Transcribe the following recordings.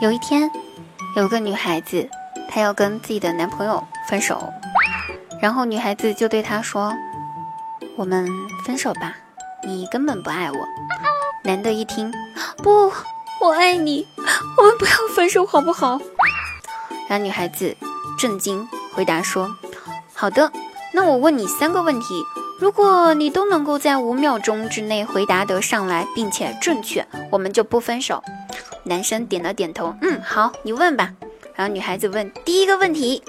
有一天，有个女孩子，她要跟自己的男朋友分手，然后女孩子就对他说：“我们分手吧，你根本不爱我。”男的一听，不，我爱你，我们不要分手好不好？然后女孩子震惊回答说：“好的，那我问你三个问题，如果你都能够在五秒钟之内回答得上来，并且正确，我们就不分手。”男生点了点头，嗯，好，你问吧。然后女孩子问第一个问题：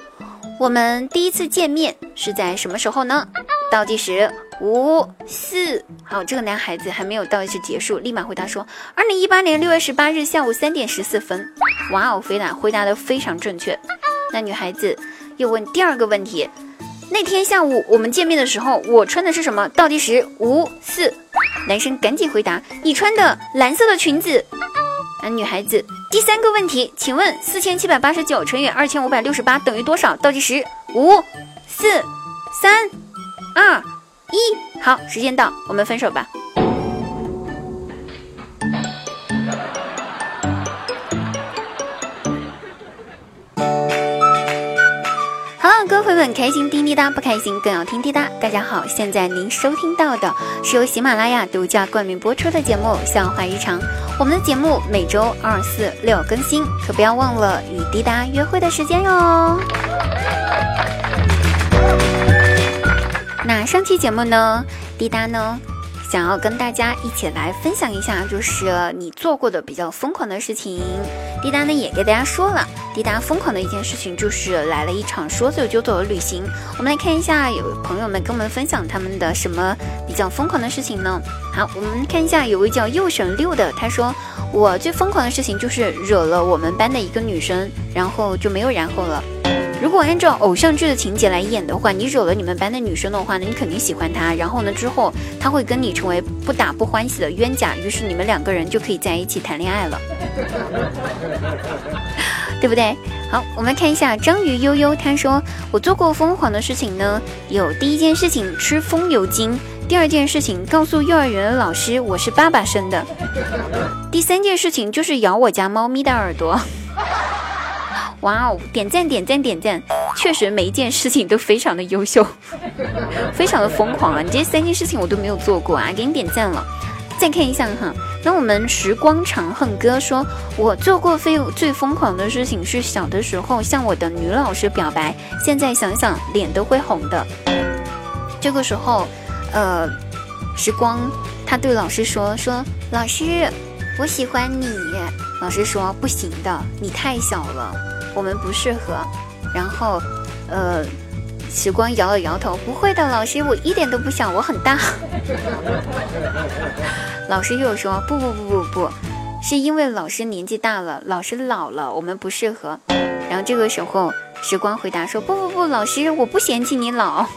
我们第一次见面是在什么时候呢？倒计时五四，好，这个男孩子还没有倒计时结束，立马回答说：二零一八年六月十八日下午三点十四分。哇哦，回答回答得非常正确。那女孩子又问第二个问题：那天下午我们见面的时候，我穿的是什么？倒计时五四，男生赶紧回答：你穿的蓝色的裙子。啊女孩子第三个问题，请问四千七百八十九乘以二千五百六十八等于多少？倒计时五、四、三、二、一，好，时间到，我们分手吧。好了，各位朋友们，开心滴滴答，不开心更要听滴答。大家好，现在您收听到的是由喜马拉雅独家冠名播出的节目《笑话日常》。我们的节目每周二、四、六更新，可不要忘了与滴答约会的时间哟。那上期节目呢，滴答呢？想要跟大家一起来分享一下，就是你做过的比较疯狂的事情。滴答呢也给大家说了，滴答疯狂的一件事情就是来了一场说走就走的旅行。我们来看一下，有朋友们跟我们分享他们的什么比较疯狂的事情呢？好，我们看一下，有位叫右神六的，他说我最疯狂的事情就是惹了我们班的一个女生，然后就没有然后了。如果按照偶像剧的情节来演的话，你惹了你们班的女生的话呢，你肯定喜欢她。然后呢，之后她会跟你成为不打不欢喜的冤家，于是你们两个人就可以在一起谈恋爱了，对不对？好，我们看一下章鱼悠悠，他说我做过疯狂的事情呢，有第一件事情吃风油精，第二件事情告诉幼儿园的老师我是爸爸生的，第三件事情就是咬我家猫咪的耳朵。哇哦！点赞点赞点赞！确实每一件事情都非常的优秀，非常的疯狂啊！你这三件事情我都没有做过啊，给你点赞了。再看一下哈，那我们时光长恨哥说，我做过最最疯狂的事情是小的时候向我的女老师表白，现在想想脸都会红的。这个时候，呃，时光他对老师说说，老师，我喜欢你。老师说不行的，你太小了。我们不适合，然后，呃，时光摇了摇头，不会的，老师，我一点都不小，我很大。老师又说，不不不不不，是因为老师年纪大了，老师老了，我们不适合。然后这个时候，时光回答说，不不不，老师，我不嫌弃你老。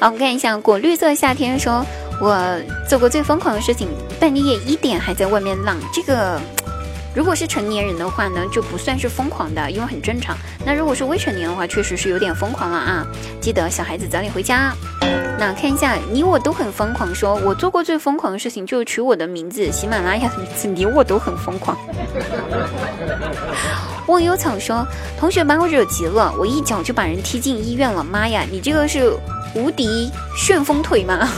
好，我们看一下果绿色夏天说，我做过最疯狂的事情，半夜一点还在外面浪，这个。如果是成年人的话呢，就不算是疯狂的，因为很正常。那如果是未成年的话，确实是有点疯狂了啊！记得小孩子早点回家。那看一下，你我都很疯狂。说我做过最疯狂的事情就是取我的名字，喜马拉雅的名字。你我都很疯狂。忘忧草说，同学把我惹急了，我一脚就把人踢进医院了。妈呀，你这个是无敌旋风腿吗？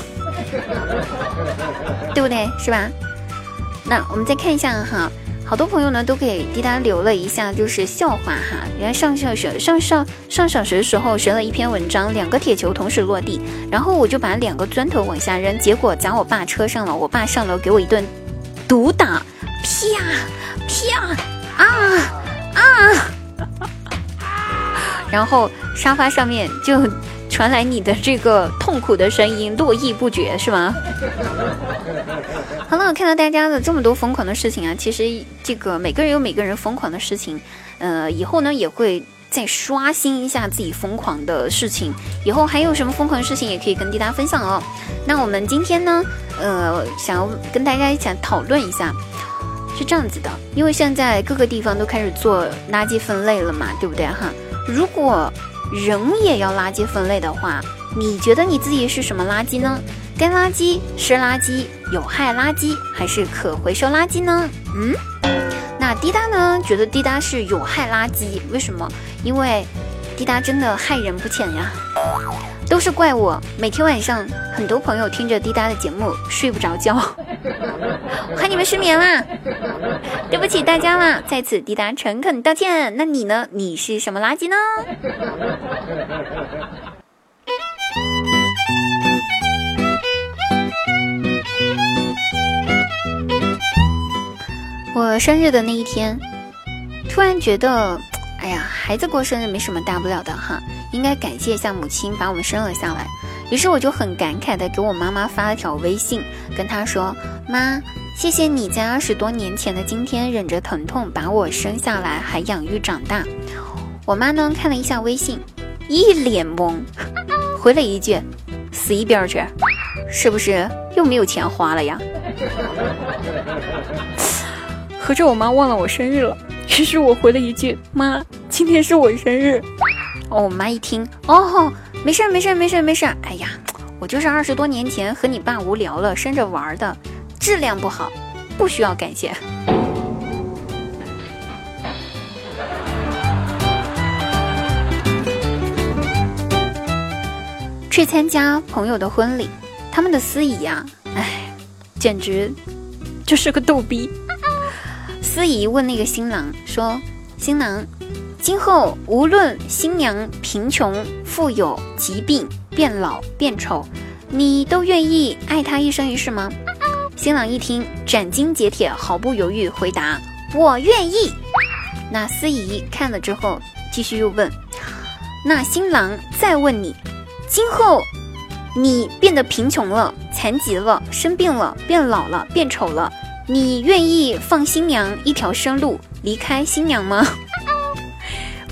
对不对？是吧？那我们再看一下哈。好多朋友呢都给滴答留了一下，就是笑话哈。原来上小学上上上小学的时候学了一篇文章，两个铁球同时落地，然后我就把两个砖头往下扔，结果砸我爸车上了。我爸上楼给我一顿毒打，啪啪啊啊，然后沙发上面就传来你的这个痛苦的声音，络绎不绝，是吗？好了，看到大家的这么多疯狂的事情啊，其实这个每个人有每个人疯狂的事情，呃，以后呢也会再刷新一下自己疯狂的事情。以后还有什么疯狂的事情，也可以跟滴答分享哦。那我们今天呢，呃，想要跟大家一起讨论一下，是这样子的，因为现在各个地方都开始做垃圾分类了嘛，对不对哈？如果人也要垃圾分类的话，你觉得你自己是什么垃圾呢？干垃圾、湿垃圾、有害垃圾还是可回收垃圾呢？嗯，那滴答呢？觉得滴答是有害垃圾，为什么？因为滴答真的害人不浅呀。都是怪我，每天晚上很多朋友听着滴答的节目睡不着觉，我看你们失眠啦，对不起大家啦，在此滴答诚恳道歉。那你呢？你是什么垃圾呢？我生日的那一天，突然觉得。哎呀，孩子过生日没什么大不了的哈，应该感谢一下母亲把我们生了下来。于是我就很感慨的给我妈妈发了条微信，跟她说：“妈，谢谢你在二十多年前的今天忍着疼痛把我生下来，还养育长大。”我妈呢看了一下微信，一脸懵，回了一句：“死一边去，是不是又没有钱花了呀？” 合着我妈忘了我生日了。于是我回了一句：“妈，今天是我生日。”哦，我妈一听，哦，没事儿，没事儿，没事儿，没事儿。哎呀，我就是二十多年前和你爸无聊了生着玩的，质量不好，不需要感谢。去参加朋友的婚礼，他们的司仪呀，哎，简直就是个逗逼。司仪问那个新郎说：“新郎，今后无论新娘贫穷富有、疾病、变老变丑，你都愿意爱她一生一世吗？”新郎一听，斩钉截铁，毫不犹豫回答：“我愿意。”那司仪看了之后，继续又问：“那新郎再问你，今后你变得贫穷了、残疾了、生病了、变老了、变丑了？”你愿意放新娘一条生路离开新娘吗？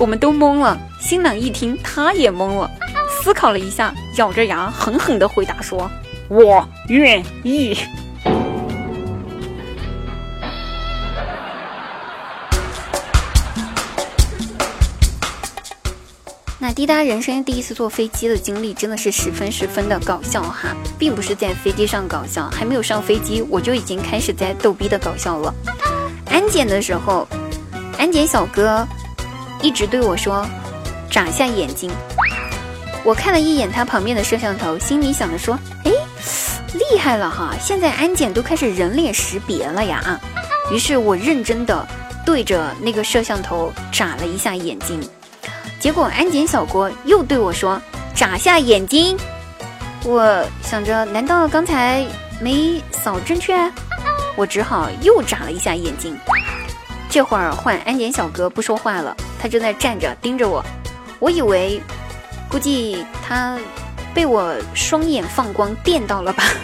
我们都懵了。新郎一听，他也懵了，思考了一下，咬着牙狠狠地回答说：“我愿意。”那滴答人生第一次坐飞机的经历真的是十分十分的搞笑哈，并不是在飞机上搞笑，还没有上飞机我就已经开始在逗逼的搞笑了。安检的时候，安检小哥一直对我说：“眨下眼睛。”我看了一眼他旁边的摄像头，心里想着说：“哎，厉害了哈，现在安检都开始人脸识别了呀啊！”于是我认真的对着那个摄像头眨了一下眼睛。结果安检小哥又对我说：“眨下眼睛。”我想着，难道刚才没扫正确？我只好又眨了一下眼睛。这会儿换安检小哥不说话了，他正在站着盯着我。我以为，估计他被我双眼放光电到了吧。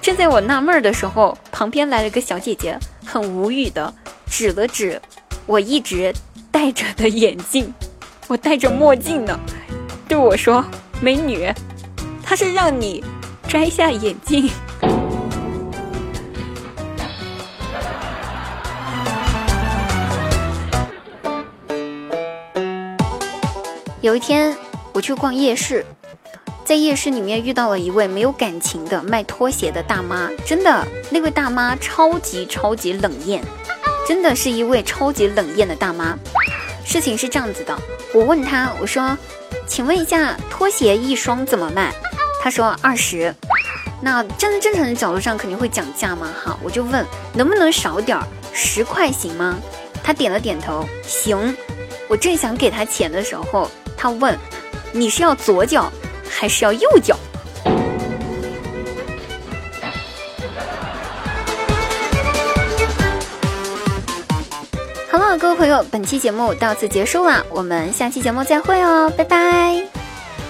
正在我纳闷的时候，旁边来了个小姐姐，很无语的指了指。我一直戴着的眼镜，我戴着墨镜呢，对我说：“美女，他是让你摘下眼镜。”有一天，我去逛夜市，在夜市里面遇到了一位没有感情的卖拖鞋的大妈，真的，那位大妈超级超级冷艳。真的是一位超级冷艳的大妈。事情是这样子的，我问她，我说，请问一下，拖鞋一双怎么卖？她说二十。那站在正常的角度上肯定会讲价嘛，哈，我就问能不能少点儿，十块行吗？她点了点头，行。我正想给她钱的时候，他问，你是要左脚还是要右脚？好了各位朋友，本期节目到此结束了，我们下期节目再会哦，拜拜。